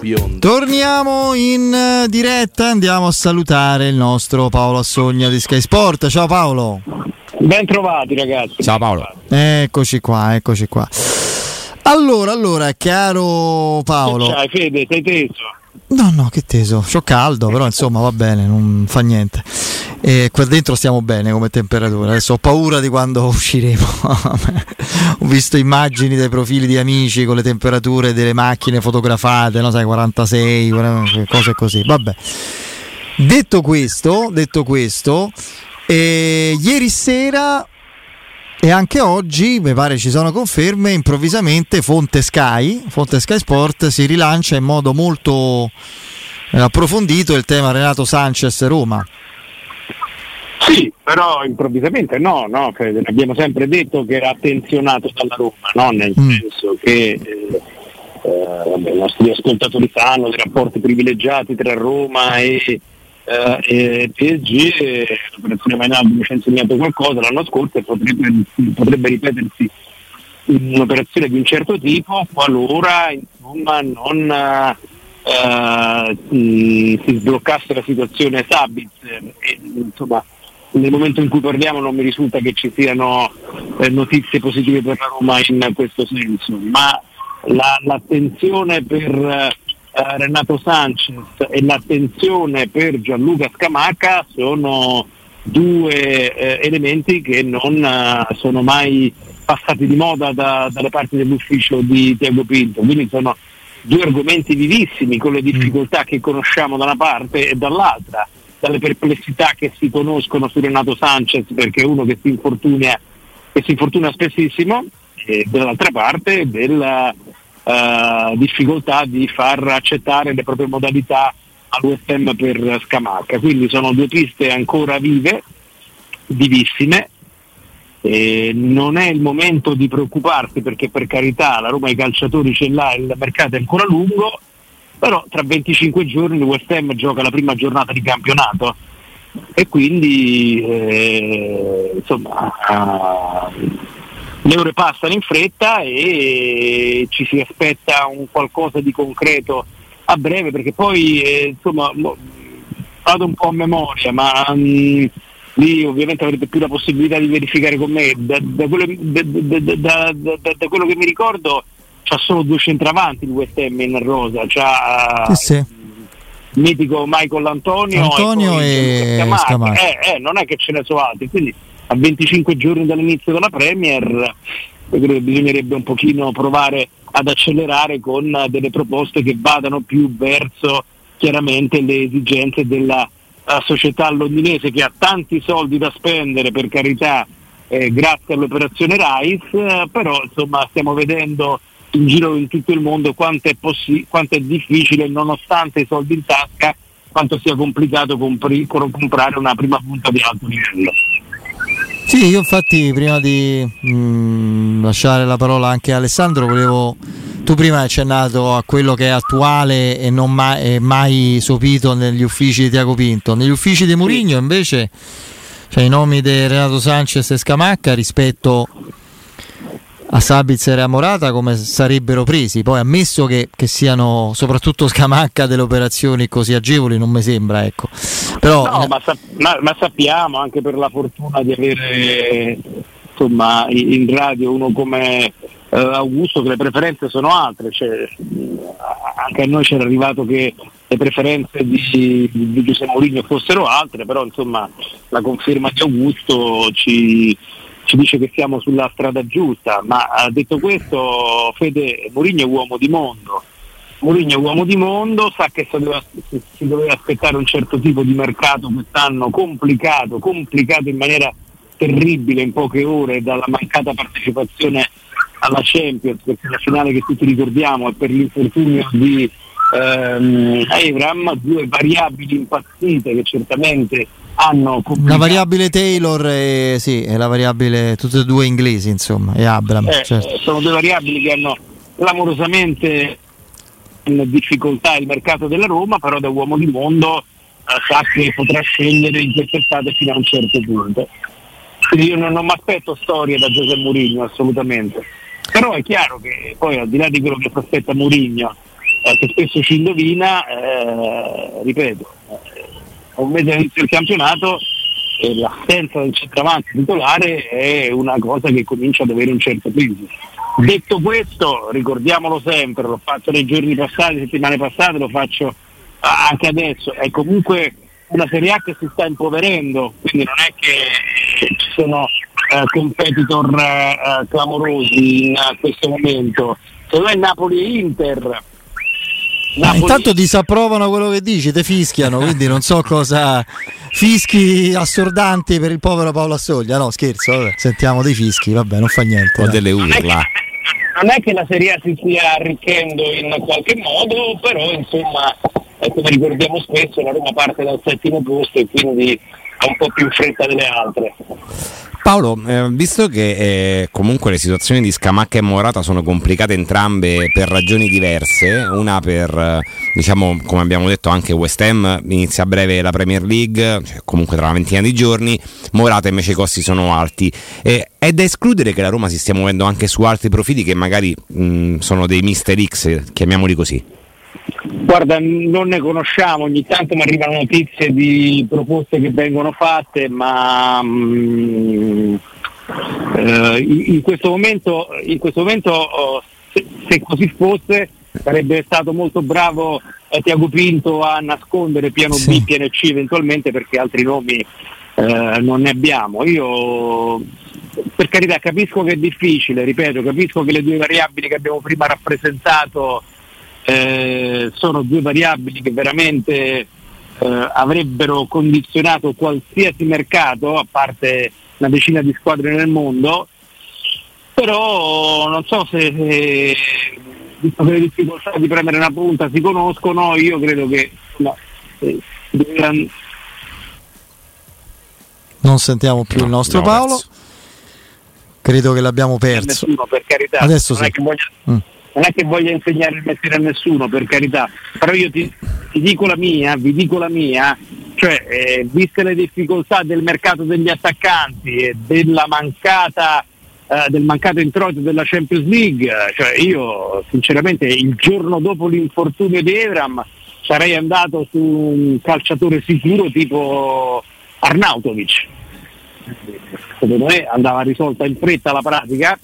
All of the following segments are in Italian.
biondo. Torniamo in eh, diretta, andiamo a salutare il nostro Paolo Assogna di Sky Sport. Ciao Paolo. Ben trovati ragazzi. Ciao Paolo. Eccoci qua, eccoci qua. Allora, allora, caro Paolo. Ciao Fede, sei teso? No, no, che teso. C'ho caldo, però insomma va bene, non fa niente. E qua dentro stiamo bene come temperatura. Adesso ho paura di quando usciremo. ho visto immagini dei profili di amici con le temperature delle macchine fotografate, no, sai, 46, cose così. Vabbè. Detto questo, detto questo, eh, ieri sera e anche oggi, mi pare ci sono conferme, improvvisamente Fonte Sky, Fonte Sky Sport si rilancia in modo molto eh, approfondito il tema Renato Sanchez Roma. Sì, però improvvisamente no, no? abbiamo sempre detto che era attenzionato dalla Roma, no? nel mm. senso che eh, eh, i nostri ascoltatori sanno dei rapporti privilegiati tra Roma e, eh, PSG, l'operazione Mainaldo ci ha insegnato qualcosa l'anno scorso e potrebbe, potrebbe ripetersi un'operazione di un certo tipo qualora insomma, non eh, si sbloccasse la situazione Sabitzer e insomma nel momento in cui parliamo non mi risulta che ci siano eh, notizie positive per la Roma in questo senso, ma la, l'attenzione per eh, Renato Sanchez e l'attenzione per Gianluca Scamacca sono due eh, elementi che non eh, sono mai passati di moda da, dalle parti dell'ufficio di Tiago Pinto, quindi sono due argomenti vivissimi con le difficoltà che conosciamo da una parte e dall'altra dalle perplessità che si conoscono su Renato Sanchez perché è uno che si infortuna, che si infortuna spessissimo e dall'altra parte della uh, difficoltà di far accettare le proprie modalità all'USM per Scamacca. Quindi sono due piste ancora vive, vivissime. E non è il momento di preoccuparsi perché per carità la Roma i calciatori ce l'ha, il mercato è ancora lungo, però tra 25 giorni il West Ham gioca la prima giornata di campionato e quindi eh, insomma uh, le ore passano in fretta e ci si aspetta un qualcosa di concreto a breve perché poi eh, insomma vado un po' a memoria ma um, lì ovviamente avrete più la possibilità di verificare con me da, da, quello, da, da quello che mi ricordo c'ha solo due centravanti il West Ham in rosa, c'ha sì, sì. il mitico Michael Antonio, Antonio e, e Scamacca. Eh, eh, non è che ce ne sono altri, quindi a 25 giorni dall'inizio della Premier credo che bisognerebbe un pochino provare ad accelerare con delle proposte che vadano più verso chiaramente le esigenze della società londinese che ha tanti soldi da spendere per carità eh, grazie all'operazione Rice, eh, però insomma stiamo vedendo in giro in tutto il mondo quanto è, possi- quanto è difficile, nonostante i soldi in tasca, quanto sia complicato compri- comprare una prima punta di alto livello. Sì, io infatti prima di mh, mm, lasciare la parola anche a Alessandro volevo... Tu prima hai accennato a quello che è attuale e non mai, mai sopito negli uffici di Tiago Pinto. Negli uffici di Murigno invece cioè, i nomi di Renato Sanchez e Scamacca rispetto a Sabitzer e a Morata come sarebbero presi. Poi ammesso che, che, siano soprattutto Scamacca delle operazioni così agevoli, non mi sembra. Ecco. Però, no, ma, sa- ma, ma, sappiamo anche per la fortuna di avere insomma, in radio uno come eh, Augusto che le preferenze sono altre. Cioè, anche a noi c'era arrivato che le preferenze di, di Giuseppe Mourinho fossero altre, però insomma la conferma di Augusto ci ci dice che siamo sulla strada giusta, ma detto questo Fede Mourinho è uomo di mondo. Mourinho uomo di mondo, sa che si doveva, si doveva aspettare un certo tipo di mercato quest'anno complicato, complicato in maniera terribile in poche ore dalla mancata partecipazione alla Champions, perché la finale che tutti ricordiamo è per l'infortunio di ehm, Evram, due variabili impazzite che certamente hanno la variabile Taylor e, sì, e la variabile tutte e due inglesi insomma e Abram eh, certo. sono due variabili che hanno clamorosamente in difficoltà il mercato della Roma però da uomo di mondo eh, sa che potrà scegliere in quest'estate fino a un certo punto quindi io non, non mi aspetto storie da Giuseppe Mourinho assolutamente però è chiaro che poi al di là di quello che si aspetta Mourinho eh, che spesso ci indovina, eh, ripeto, a un mese inizio del campionato e l'assenza del centravanti titolare è una cosa che comincia ad avere un certo peso. Detto questo, ricordiamolo sempre, l'ho fatto nei giorni passati, settimane passate, lo faccio anche adesso, è comunque una Serie A che si sta impoverendo, quindi non è che ci sono eh, competitor eh, clamorosi in uh, questo momento. Secondo me Napoli e Inter Napoli... intanto disapprovano quello che dici, te fischiano, quindi non so cosa. Fischi assordanti per il povero Paolo Assoglia, no scherzo, vabbè. sentiamo dei fischi, vabbè, non fa niente. O delle urla. Non è che la Serie A si stia arricchendo in qualche modo, però insomma, come ricordiamo spesso, la Roma parte dal settimo posto e quindi ha un po' più fretta delle altre. Paolo, eh, visto che eh, comunque le situazioni di Scamacca e Morata sono complicate entrambe per ragioni diverse, una per, eh, diciamo, come abbiamo detto anche West Ham inizia a breve la Premier League, cioè comunque tra una ventina di giorni, Morata invece i costi sono alti. è da escludere che la Roma si stia muovendo anche su altri profili che magari mh, sono dei Mister X, chiamiamoli così. Guarda, non ne conosciamo, ogni tanto mi arrivano notizie di proposte che vengono fatte, ma mm, eh, in, questo momento, in questo momento oh, se, se, così fosse sarebbe stato molto bravo eh, Tiago Pinto a nascondere piano sì. B, piano C eventualmente perché altri nomi eh, non ne abbiamo. Io per carità capisco che è difficile, ripeto, capisco che le due variabili che abbiamo prima rappresentato eh, sono due variabili che veramente eh, avrebbero condizionato qualsiasi mercato, a parte una decina di squadre nel mondo, però non so se, eh, visto che le difficoltà di prendere una punta si conoscono, io credo che no, eh, non sentiamo più il nostro Paolo. Credo che l'abbiamo perso. Nessuno, per carità. Adesso sì. Voglio... Mm non è che voglio insegnare il mestiere a nessuno, per carità, però io ti, ti dico la mia, vi dico la mia, cioè eh, viste le difficoltà del mercato degli attaccanti e della mancata eh, del mancato introito della Champions League, cioè io sinceramente il giorno dopo l'infortunio di Evram sarei andato su un calciatore sicuro tipo Arnautovic. Secondo me andava risolta in fretta la pratica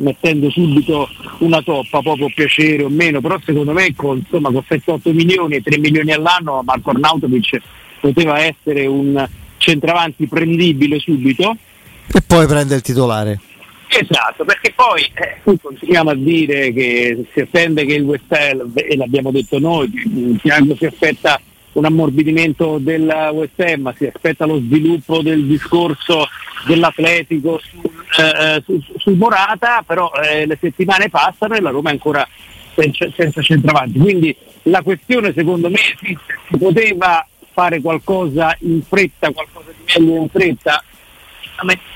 mettendo subito una toppa, poco piacere o meno, però secondo me con, insomma, con 7-8 milioni e 3 milioni all'anno Marco Arnautovic poteva essere un centravanti prendibile subito. E poi prende il titolare. Esatto, perché poi eh, continuiamo a dire che si attende che il West Ham, e l'abbiamo detto noi, Tiago si aspetta un ammorbidimento del West Ham, si aspetta lo sviluppo del discorso dell'Atletico sul, eh, su, su Morata, però eh, le settimane passano e la Roma è ancora senza, senza centravanti. Quindi la questione secondo me si poteva fare qualcosa in fretta, qualcosa di meglio in fretta.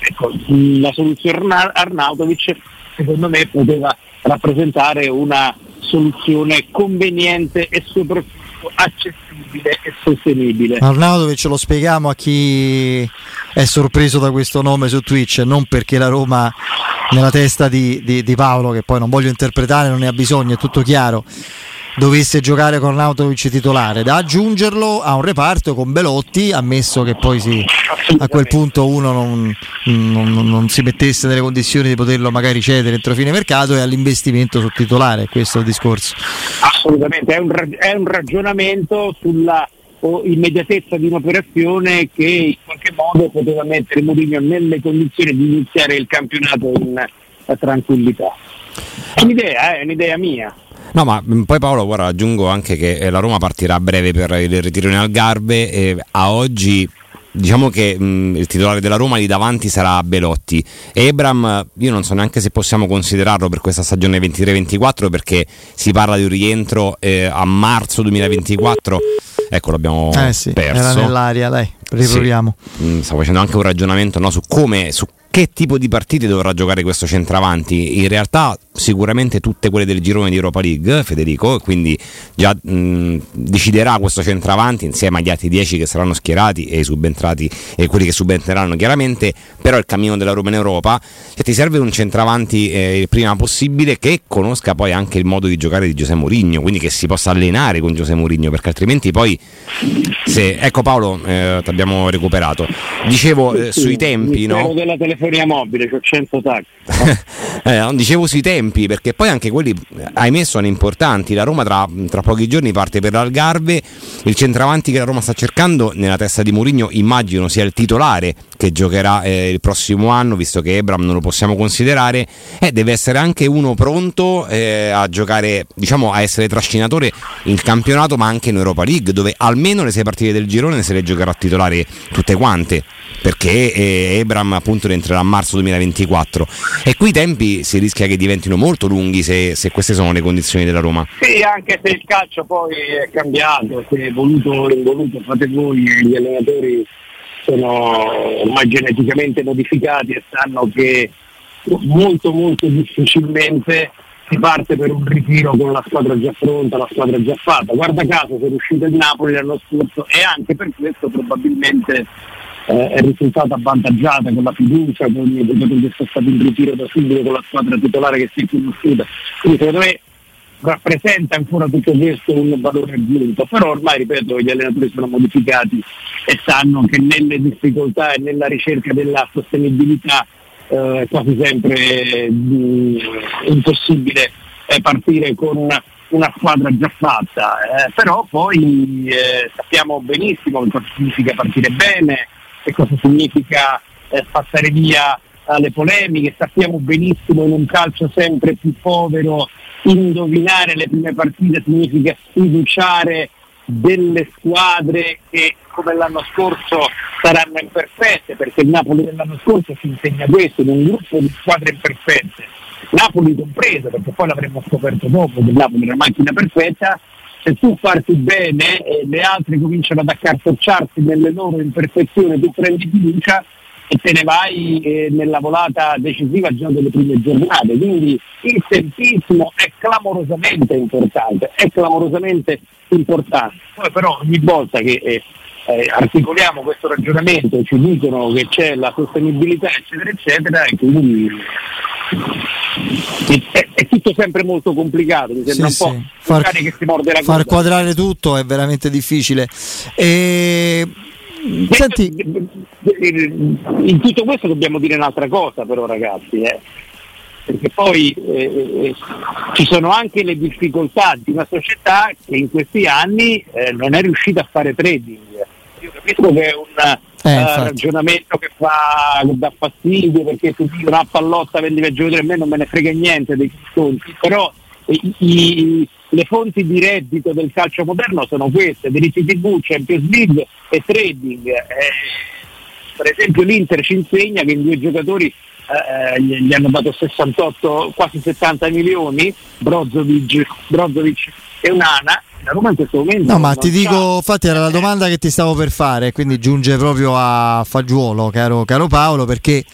Ecco, la soluzione Arnautovic secondo me poteva rappresentare una soluzione conveniente e soprattutto accessibile e sostenibile. Arnautovic lo spieghiamo a chi è sorpreso da questo nome su Twitch, non perché la Roma nella testa di, di, di Paolo, che poi non voglio interpretare, non ne ha bisogno, è tutto chiaro dovesse giocare con Nautovic titolare, da aggiungerlo a un reparto con Belotti, ammesso che poi si, a quel punto uno non, non, non, si mettesse nelle condizioni di poterlo magari cedere entro fine mercato e all'investimento sul titolare, questo è il discorso. Assolutamente, è un, è un ragionamento sulla immediatezà di un'operazione che in qualche modo poteva mettere Mourinho nelle condizioni di iniziare il campionato in tranquillità. È un'idea, eh, è un'idea mia. No, ma mm, poi Paolo, guarda, aggiungo anche che eh, la Roma partirà a breve per il ritiro in Algarve e a oggi diciamo che mh, mm, il titolare della Roma lì davanti sarà Belotti. Ebram, io non so neanche se possiamo considerarlo per questa stagione 23-24 perché si parla di un rientro eh, a marzo 2024. Ecco, l'abbiamo eh sì, perso. Era nell'aria, dai, riproviamo. Sì. Mm, stavo facendo anche un ragionamento no, su come, su che tipo di partite dovrà giocare questo centravanti. In realtà sicuramente tutte quelle del girone di Europa League, Federico, quindi già mh, deciderà questo centravanti insieme agli altri 10 che saranno schierati e i subentrati e quelli che subentreranno chiaramente, però il cammino della Roma in Europa, cioè, ti serve un centravanti eh, il prima possibile che conosca poi anche il modo di giocare di Giuseppe Mourinho, quindi che si possa allenare con Giuseppe Mourinho, perché altrimenti poi se ecco Paolo, eh, ti abbiamo recuperato. Dicevo eh, sui tempi, no? della telefonia mobile, c'ho 100 tag. eh, dicevo sui tempi, perché poi anche quelli, ahimè, sono importanti. La Roma tra, tra pochi giorni parte per l'Algarve. Il centravanti che la Roma sta cercando, nella testa di Mourinho, immagino sia il titolare che giocherà eh, il prossimo anno, visto che Ebram non lo possiamo considerare. Eh, deve essere anche uno pronto eh, a giocare, diciamo, a essere trascinatore in campionato, ma anche in Europa League, dove almeno le sei partite del girone se le giocherà titolare tutte quante perché eh, Ebram appunto rientrerà a marzo 2024 e qui i tempi si rischia che diventino molto lunghi se, se, queste sono le condizioni della Roma. Sì, anche se il calcio poi è cambiato, se è voluto o involuto fate voi, gli allenatori sono ormai geneticamente modificati e sanno che molto molto difficilmente si parte per un ritiro con la squadra già pronta, la squadra già fatta. Guarda caso è uscito il Napoli l'anno scorso e anche per questo probabilmente eh, è risultata avvantaggiata con la fiducia, con il giocatori che sono stati in ritiro da subito, con la squadra titolare che si è conosciuta. Quindi secondo me rappresenta ancora tutto questo un valore aggiunto, però ormai ripeto gli allenatori sono modificati e sanno che nelle difficoltà e nella ricerca della sostenibilità eh, è quasi sempre mm, impossibile eh, partire con una squadra già fatta, eh, però poi eh, sappiamo benissimo cosa significa partire bene, che cosa significa eh, passare via alle polemiche, sappiamo benissimo in un calcio sempre più povero indovinare le prime partite significa sfiduciare delle squadre che come l'anno scorso saranno imperfette, perché il Napoli dell'anno scorso si insegna questo, in un gruppo di squadre imperfette, Napoli compreso, perché poi l'avremmo scoperto dopo che Napoli è una macchina perfetta, se tu parti bene e le altre cominciano ad accartocciarsi nelle loro imperfezioni, tu prendi fiducia e te ne vai eh, nella volata decisiva già delle prime giornate. Quindi il tempismo è clamorosamente importante, è clamorosamente importante. Poi però ogni volta che eh, eh, articoliamo questo ragionamento, ci dicono che c'è la sostenibilità, eccetera, eccetera, e quindi è, tutto sempre molto complicato, mi sembra sì, un po' far, che si morde la Far quadrare tutto è veramente difficile. E... Senti... In tutto questo dobbiamo dire un'altra cosa però ragazzi, eh? perché poi eh, eh, ci sono anche le difficoltà di una società che in questi anni eh, non è riuscita a fare trading. Io capisco che è un eh, uh, ragionamento che fa che dà fastidio perché tu dici una pallotta vendi per giocare a me non me ne frega niente dei conti, però i, i, le fonti di reddito del calcio moderno sono queste, diritti TV, Champions League e trading. Eh, per esempio l'Inter ci insegna che in due giocatori eh, gli, hanno dato 68, quasi 70 milioni, Brozovic, Brozovic e Unana la Roma in questo momento. No, ma ti dico, infatti era la domanda che ti stavo per fare, quindi giunge proprio a fagiolo, caro, caro Paolo, perché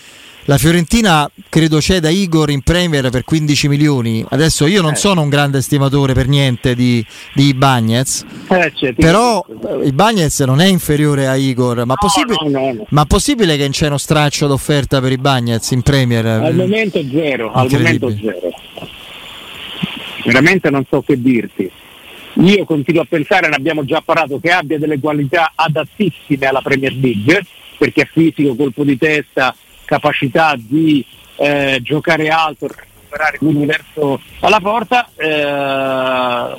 la Fiorentina credo ceda Igor in Premier per 15 milioni. Adesso io non eh. sono un grande estimatore per niente di, di Ibagnez, eh, certo. però Ibagnez non è inferiore a Igor. Ma, no, no, ma possibile che c'è uno straccio d'offerta per Ibagnez in Premier? Al momento zero, al momento zero. Veramente non so che dirti. Io continuo a pensare, ne abbiamo già parlato, che abbia delle qualità adattissime alla Premier League, perché è fisico, colpo di testa, capacità di eh, giocare alto, recuperare l'universo alla porta. Eh,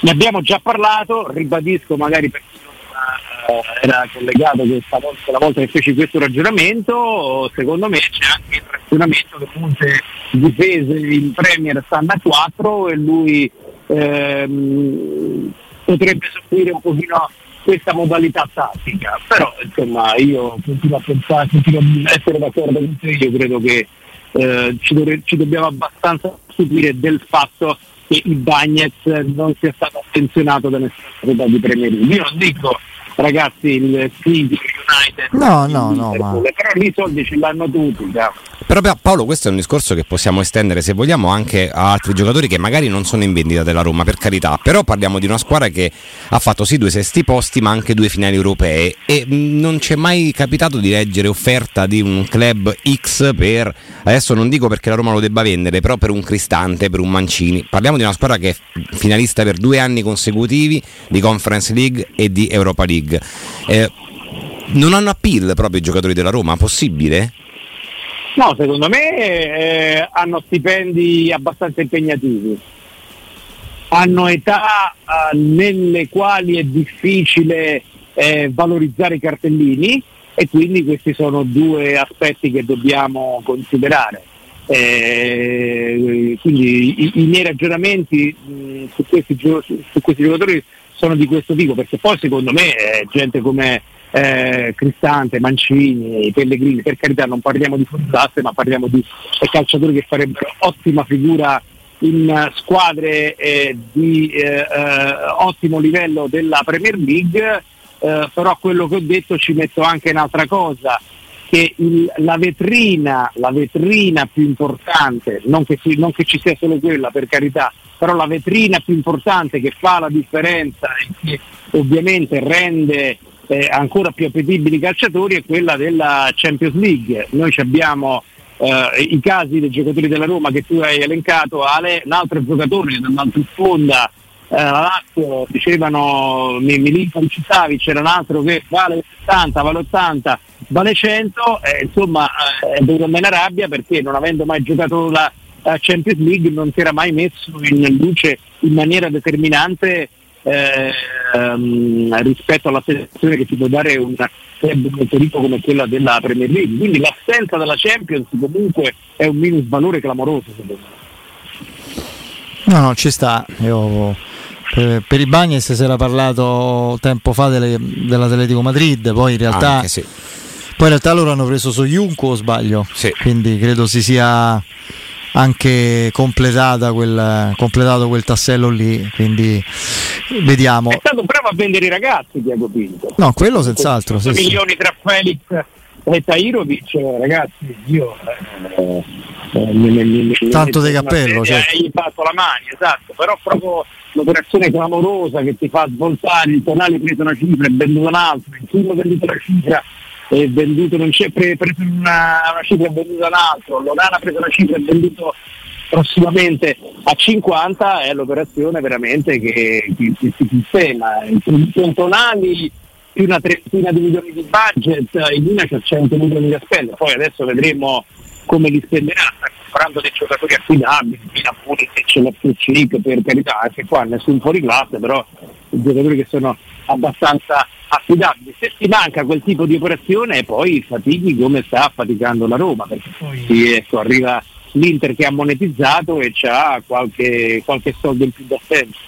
ne abbiamo già parlato, ribadisco magari per chi non eh, era collegato questa volta, la volta che feci questo ragionamento, secondo me c'è anche il ragionamento che molte difese in Premier stanno a 4 e lui ehm, potrebbe soffrire un pochino questa modalità tattica, però insomma io continuo a pensare, continuo a essere d'accordo con te, io credo che eh, ci, dovre- ci, dobbiamo abbastanza stupire del fatto che il Bagnez non sia stato attenzionato da nessuna società di Premier League. Io non dico ragazzi il critico, United. No, no, no. Ma... Però lì i soldi ce l'hanno tutti. Cavolo. Però Paolo, questo è un discorso che possiamo estendere se vogliamo anche a altri giocatori che magari non sono in vendita della Roma, per carità, però parliamo di una squadra che ha fatto sì due sesti posti ma anche due finali europee e non ci è mai capitato di leggere offerta di un club X per, adesso non dico perché la Roma lo debba vendere, però per un Cristante, per un Mancini. Parliamo di una squadra che è finalista per due anni consecutivi di Conference League e di Europa League. Eh, non hanno appeal proprio i giocatori della Roma, possibile? No, secondo me eh, hanno stipendi abbastanza impegnativi. Hanno età eh, nelle quali è difficile eh, valorizzare i cartellini e quindi questi sono due aspetti che dobbiamo considerare. Eh, quindi i, i, miei ragionamenti mh, su, questi, su, questi, giocatori sono di questo tipo, perché poi secondo me gente come eh, Cristante, Mancini, Pellegrini, per carità non parliamo di fondate ma parliamo di calciatori che farebbero ottima figura in squadre eh, di eh, eh, ottimo livello della Premier League, eh, però quello che ho detto ci metto anche un'altra cosa, che il, la, vetrina, la, vetrina, più importante, non che, non che ci sia solo quella per carità, però la vetrina più importante che fa la differenza e che ovviamente rende eh, ancora più appetibili calciatori è quella della Champions League. Noi abbiamo eh, i casi dei giocatori della Roma che tu hai elencato, Ale, un altro giocatore dall'altra sponda, eh, la Lazio, dicevano Milinkovic citavi, c'era un altro che vale 70, vale 80, vale 100, eh, insomma eh, è andare in rabbia perché non avendo mai giocato la, la Champions League non si era mai messo in luce in maniera determinante eh, ehm, rispetto alla selezione che si può dare un club molto ricco come quella della Premier League. Quindi l'assenza della Champions comunque è un minus valore clamoroso secondo me. No, no, ci sta. Io, per, per i Bagnes si era parlato tempo fa delle, dell'Atletico Madrid, poi in realtà... Sì. Poi in realtà loro hanno preso Soyuncu o sbaglio? Sì. Quindi credo si sia anche completata quel, completato quel tassello lì. Quindi vediamo. È stato bravo a vendere i ragazzi, Diego Pinto. No, quello senz'altro. Sì, milioni sì. tra Felix e Tairovic, ragazzi, io. Eh, eh, Tanto di cappello, certo. gli fatto la mano, esatto, però proprio l'operazione clamorosa che ti fa svoltare, il tonale preso una cifra e venduto un altro, il primo venduto la cifra è venduto, non c'è pre, preso una, una cifra e venduto un altro, Lorana ha preso una cifra e venduto prossimamente a 50 è l'operazione veramente che, si sistema. Con Tonali più una trentina di milioni di budget, in linea c'è 100 milioni da spendere, poi adesso vedremo come li spenderà, comprando dei giocatori affidabili, fino a Pulisic, Loftus per carità, anche qua nessun fuori classe, però i giocatori che sono abbastanza affidabili. Se ti manca quel tipo di operazione poi fatichi come sta faticando la Roma, perché poi ecco, arriva l'Inter che ha monetizzato e ha qualche, qualche soldo in più da spendere.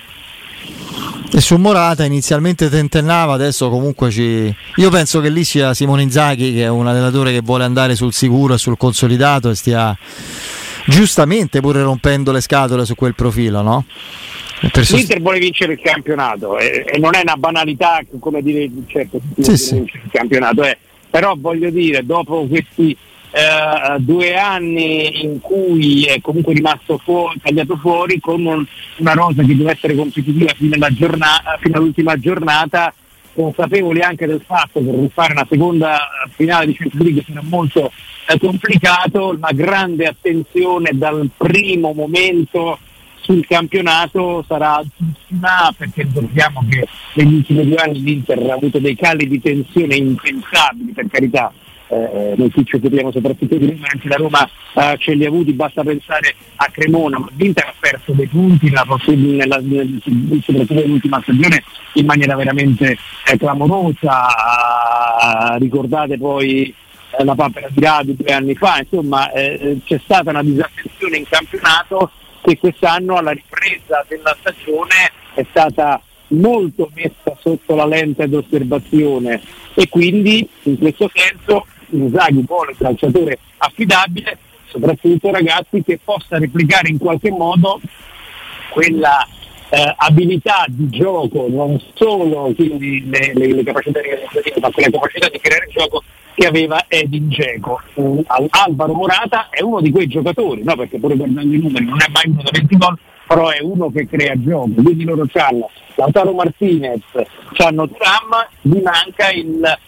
E su Morata inizialmente tentennava, adesso comunque ci... Io penso che lì sia Simone Inzaghi che è un allenatore che vuole andare sul sicuro e sul consolidato e stia giustamente pure rompendo le scatole su quel profilo, no? Perso... L'Inter vuole vincere il campionato e, e, non è una banalità come dire certo sì, sì. il campionato, eh. però voglio dire dopo questi eh, due anni in cui è comunque rimasto fuori, tagliato fuori con un, una rosa che deve essere competitiva fino, giornata, fino, all'ultima giornata, consapevoli anche del fatto che fare una seconda finale di Champions League sarà molto eh, complicato, una grande attenzione dal primo momento sul campionato sarà altissima perché ricordiamo che negli ultimi due anni l'Inter ha avuto dei cali di tensione impensabili per carità. Eh, noi qui ci occupiamo soprattutto di Roma, anche la Roma eh, ce li ha avuti, basta pensare a Cremona, ma l'Inter ha perso dei punti nella, nella, soprattutto nell'ultima stagione in maniera veramente eh, clamorosa, ricordate poi eh, la papera di Radu due anni fa, insomma eh, c'è stata una disattenzione in campionato che quest'anno alla ripresa della stagione è stata molto messa sotto la lente d'osservazione. E quindi in questo senso Inzaghi vuole un calciatore affidabile, soprattutto ragazzi che possa replicare in qualche modo quella eh, abilità di gioco, non solo quindi le, le, le capacità realizzative, ma le capacità di creare gioco che aveva Edin Dzeko. Uh, Alvaro Morata è uno di quei giocatori, no? perché pure guardando i numeri non è mai uno da 20 gol, però è uno che crea gioco, quindi loro hanno Lautaro Martinez, hanno Tram, gli manca il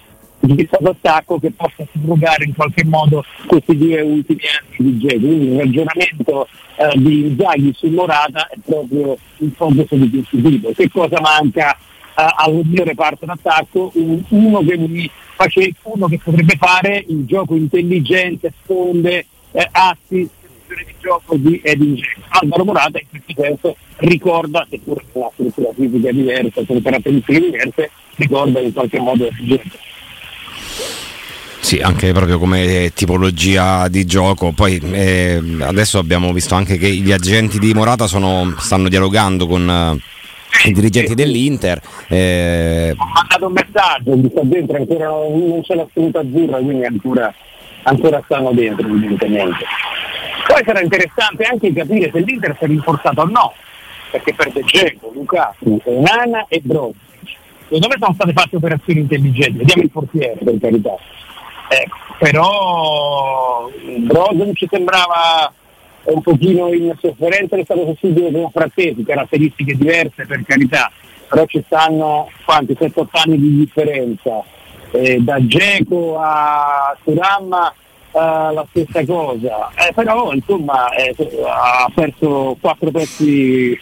difesa d'attacco che possa surrogare in qualche modo questi due ultimi anni di Dzeko. Quindi il ragionamento eh, di Inzaghi su Morata è proprio il focus di questo tipo. Che cosa manca al mio reparto d'attacco? Un, uno, che mi face, uno che potrebbe fare il gioco intelligente, sponde, eh, assist, di gioco di Edin Alvaro Morata in questo senso ricorda, seppur con una struttura fisica diversa, con caratteristiche diverse, ricorda in qualche modo gente. Sì, anche proprio come tipologia di gioco. Poi eh, adesso abbiamo visto anche che gli agenti di Morata sono, stanno dialogando con eh, i dirigenti dell'Inter. Eh... Ho mandato un messaggio, mi sta dentro, ancora non c'è l'assoluta azzurra, quindi ancora, ancora stanno dentro evidentemente. Poi sarà interessante anche capire se l'Inter si è rinforzato o no, perché perde Geco, Lukaku, Nana e Brozovic. Secondo me sono state fatte operazioni intelligenti, vediamo il portiere per carità Ecco, però Brozovic sembrava un pochino in sofferenza, è stato sostituito con Frattesi, caratteristiche diverse per carità, però ci stanno quanti 7-8 anni di differenza. Eh, da Geco a Turamma eh, la stessa cosa, eh, però insomma eh, ha perso quattro pezzi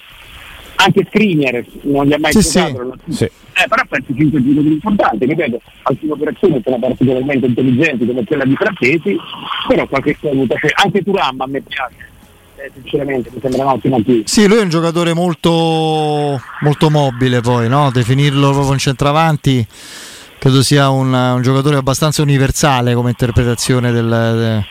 anche Skriniar non gli ha mai sì, giocato sì. sì. Eh, però ha perso 5 giocatori importanti ripeto alcune operazioni sono particolarmente intelligenti come quella di Frattesi però qualche cosa anche Turam a me piace eh, sinceramente mi sembra un'ottima acquisto sì lui è un giocatore molto molto mobile poi no? definirlo proprio un centravanti credo sia un, un, giocatore abbastanza universale come interpretazione del, del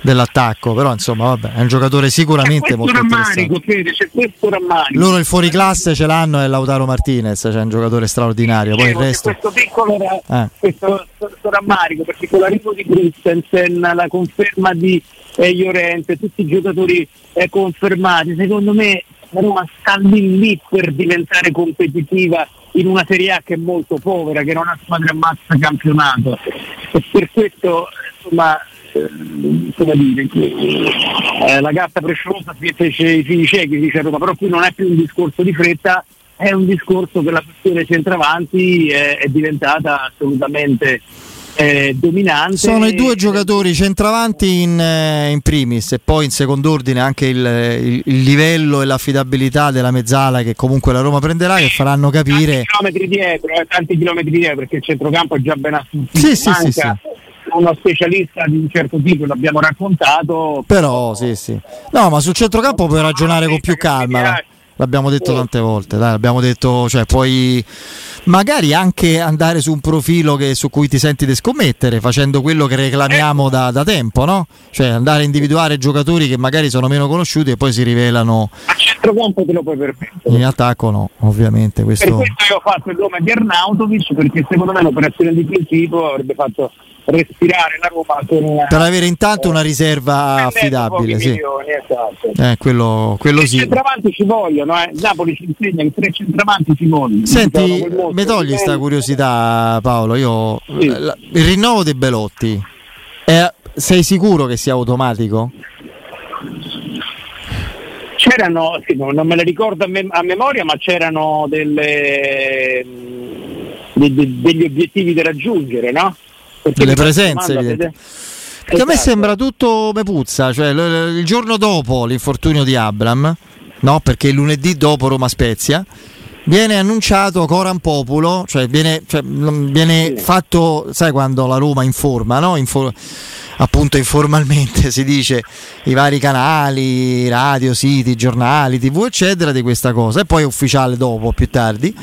dell'attacco, però insomma vabbè, è un giocatore sicuramente molto interessante. C'è questo rammarico. Loro il fuoriclasse ce l'hanno è Lautaro Martinez, cioè un giocatore straordinario, poi il resto... Questo piccolo eh. questo, questo rammarico, perché con l'arrivo di Christensen, la conferma di eh, Llorente, tutti i giocatori eh, confermati, secondo me la Roma sta lì lì per diventare competitiva in una Serie A che è molto povera, che non ha squadre ammazza campionato e per questo insomma come dire, eh, la gatta presciosa si fece i figli ciechi, dice Roma, però qui non è più un discorso di fretta, è un discorso che la questione centravanti è, è diventata assolutamente eh, dominante. Sono i due giocatori centravanti in, eh, in primis e poi in secondo ordine anche il, il, il, livello e l'affidabilità della mezzala che comunque la Roma prenderà che faranno capire... Tanti chilometri dietro, eh, tanti chilometri dietro perché il centrocampo è già ben assunto. Sì, sì, sì, sì uno specialista di un certo tipo, l'abbiamo raccontato. Però sì, sì. No, ma sul centrocampo puoi ragionare con più calma. L'abbiamo detto tante volte, dai, l'abbiamo detto, cioè puoi magari anche andare su un profilo che, su cui ti senti di scommettere, facendo quello che reclamiamo da, da, tempo, no? Cioè andare a individuare giocatori che magari sono meno conosciuti e poi si rivelano. A centrocampo te lo puoi permettere. In attacco no, ovviamente. Questo... Per questo io ho fatto il nome di Arnautovic perché secondo me l'operazione di quel tipo avrebbe fatto respirare la Roma una, per avere intanto una riserva affidabile sì. milioni, esatto. eh, quello, quello sì. i centravanti ci vogliono eh. Napoli ci insegna che tre centravanti ci vogliono senti mi togli questa curiosità Paolo io, sì. la, il rinnovo dei Belotti eh, sei sicuro che sia automatico? c'erano sì, non me le ricordo a, me, a memoria ma c'erano delle, de, de, degli obiettivi da raggiungere no? Delle presenze evidente. Perché a me esatto. sembra tutto me puzza, cioè il giorno dopo l'infortunio di Abram, no? Perché lunedì dopo Roma Spezia viene annunciato Coran Populo, cioè viene, cioè viene sì. fatto, sai quando la Roma informa, no? Info, appunto informalmente si dice i vari canali, radio, siti, giornali, tv eccetera di questa cosa e poi è ufficiale dopo, più tardi.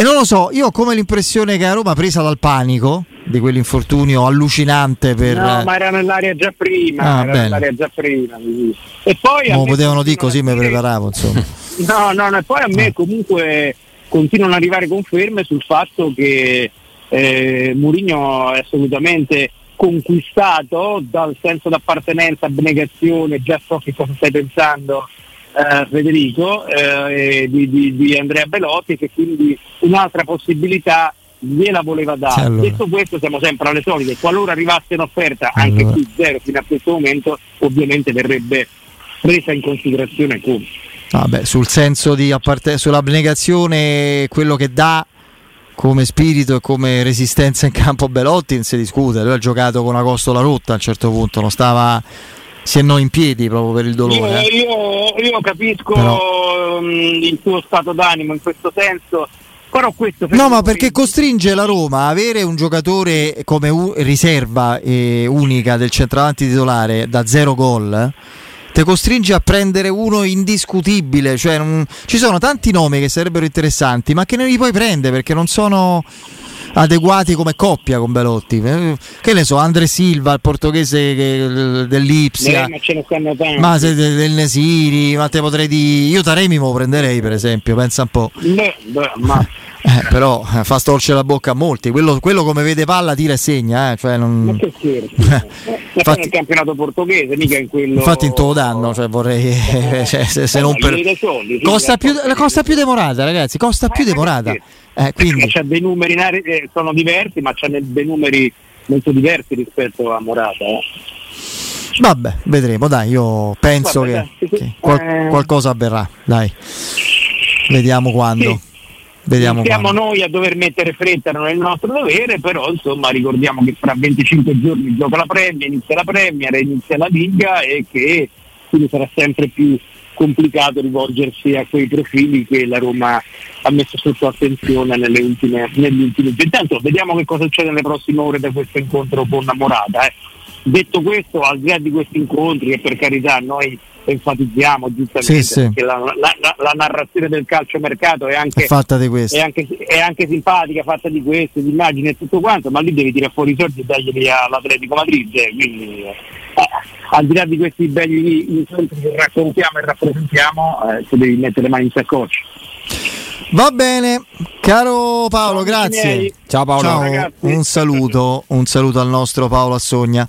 E non lo so, io ho come l'impressione che a Roma presa dal panico di quell'infortunio allucinante per... No, ma era nell'aria già prima, ah, era nell'aria già prima. E poi... Non potevano dire così mi preparavo, insomma. no, no, no, e poi a me comunque continuano ad arrivare conferme sul fatto che eh, Mourinho è assolutamente conquistato dal senso d'appartenenza, abnegazione, già so che cosa stai pensando eh, Federico eh, di, di, di, Andrea Belotti che quindi un'altra possibilità gliela voleva dare. Allora. Detto questo siamo sempre alle solite, qualora arrivasse un'offerta anche allora. qui zero fino a questo momento ovviamente verrebbe presa in considerazione come. Vabbè, sul senso di apparte- sull'abnegazione, quello che dà come spirito e come resistenza in campo Belotti non si discute, lui ha giocato con una costola rotta a un certo punto, non stava si è no in piedi proprio per il dolore. Io, io, io capisco Però... Mm, il tuo stato d'animo in questo senso. Però questo no, ma perché costringe la Roma a avere un giocatore come u- riserva eh, unica del centravanti titolare da zero gol. Ti costringe a prendere uno indiscutibile. Cioè, non... ci sono tanti nomi che sarebbero interessanti, ma che non li puoi prendere perché non sono adeguati come coppia con Belotti. Eh, che ne so, Andre Silva, il portoghese dell'Ipsia, tanti. Ma se, del Nesiri, ma te potrei dire. Io Taremi lo prenderei, per esempio, pensa un po'. Beh, beh, ma... Eh, però eh, fa storcere la bocca a molti. Quello, quello, come vede palla tira e segna. Eh, cioè non... Ma che scherzo? Eh, infatti, nel campionato portoghese, mica in quello. Infatti, in todo danno. Cioè vorrei. Eh, cioè, se, se non per... soldi, costa, più, costa più demorata, ragazzi. Costa più demorata. Eh, quindi... C'ha dei numeri eh, sono diversi, ma c'ha dei numeri molto diversi rispetto a Morata. Eh. Vabbè, vedremo, dai, io penso Vabbè, che, dai, che qual- eh... qualcosa avverrà, dai. Vediamo quando. Sì. Vediamo siamo quando. noi a dover mettere fretta, non è il nostro dovere, però insomma ricordiamo che fra 25 giorni gioca la Premier, inizia la Premier, inizia la Liga e che quindi sarà sempre più complicato rivolgersi a quei profili che la Roma ha messo sotto attenzione nelle ultime, negli ultimi giorni. Intanto vediamo che cosa succede nelle prossime ore da questo incontro con Morata. Eh. Detto questo, al di là di questi incontri, che per carità noi enfatizziamo giustamente sì, sì. che la, la, la, la, narrazione del calciomercato è anche, è fatta di questo. È anche, è anche simpatica, fatta di questo, di immagini e tutto quanto, ma lì devi tirare fuori i soldi e darglieli all'Atletico Madrid. Eh, quindi, eh, al di là di questi belli incontri che raccontiamo e rappresentiamo, eh, devi mettere le mani in saccoccia. Va bene, caro Paolo, Ciao, grazie. Ciao Paolo. Ciao, un saluto, un saluto al nostro Paolo Assogna.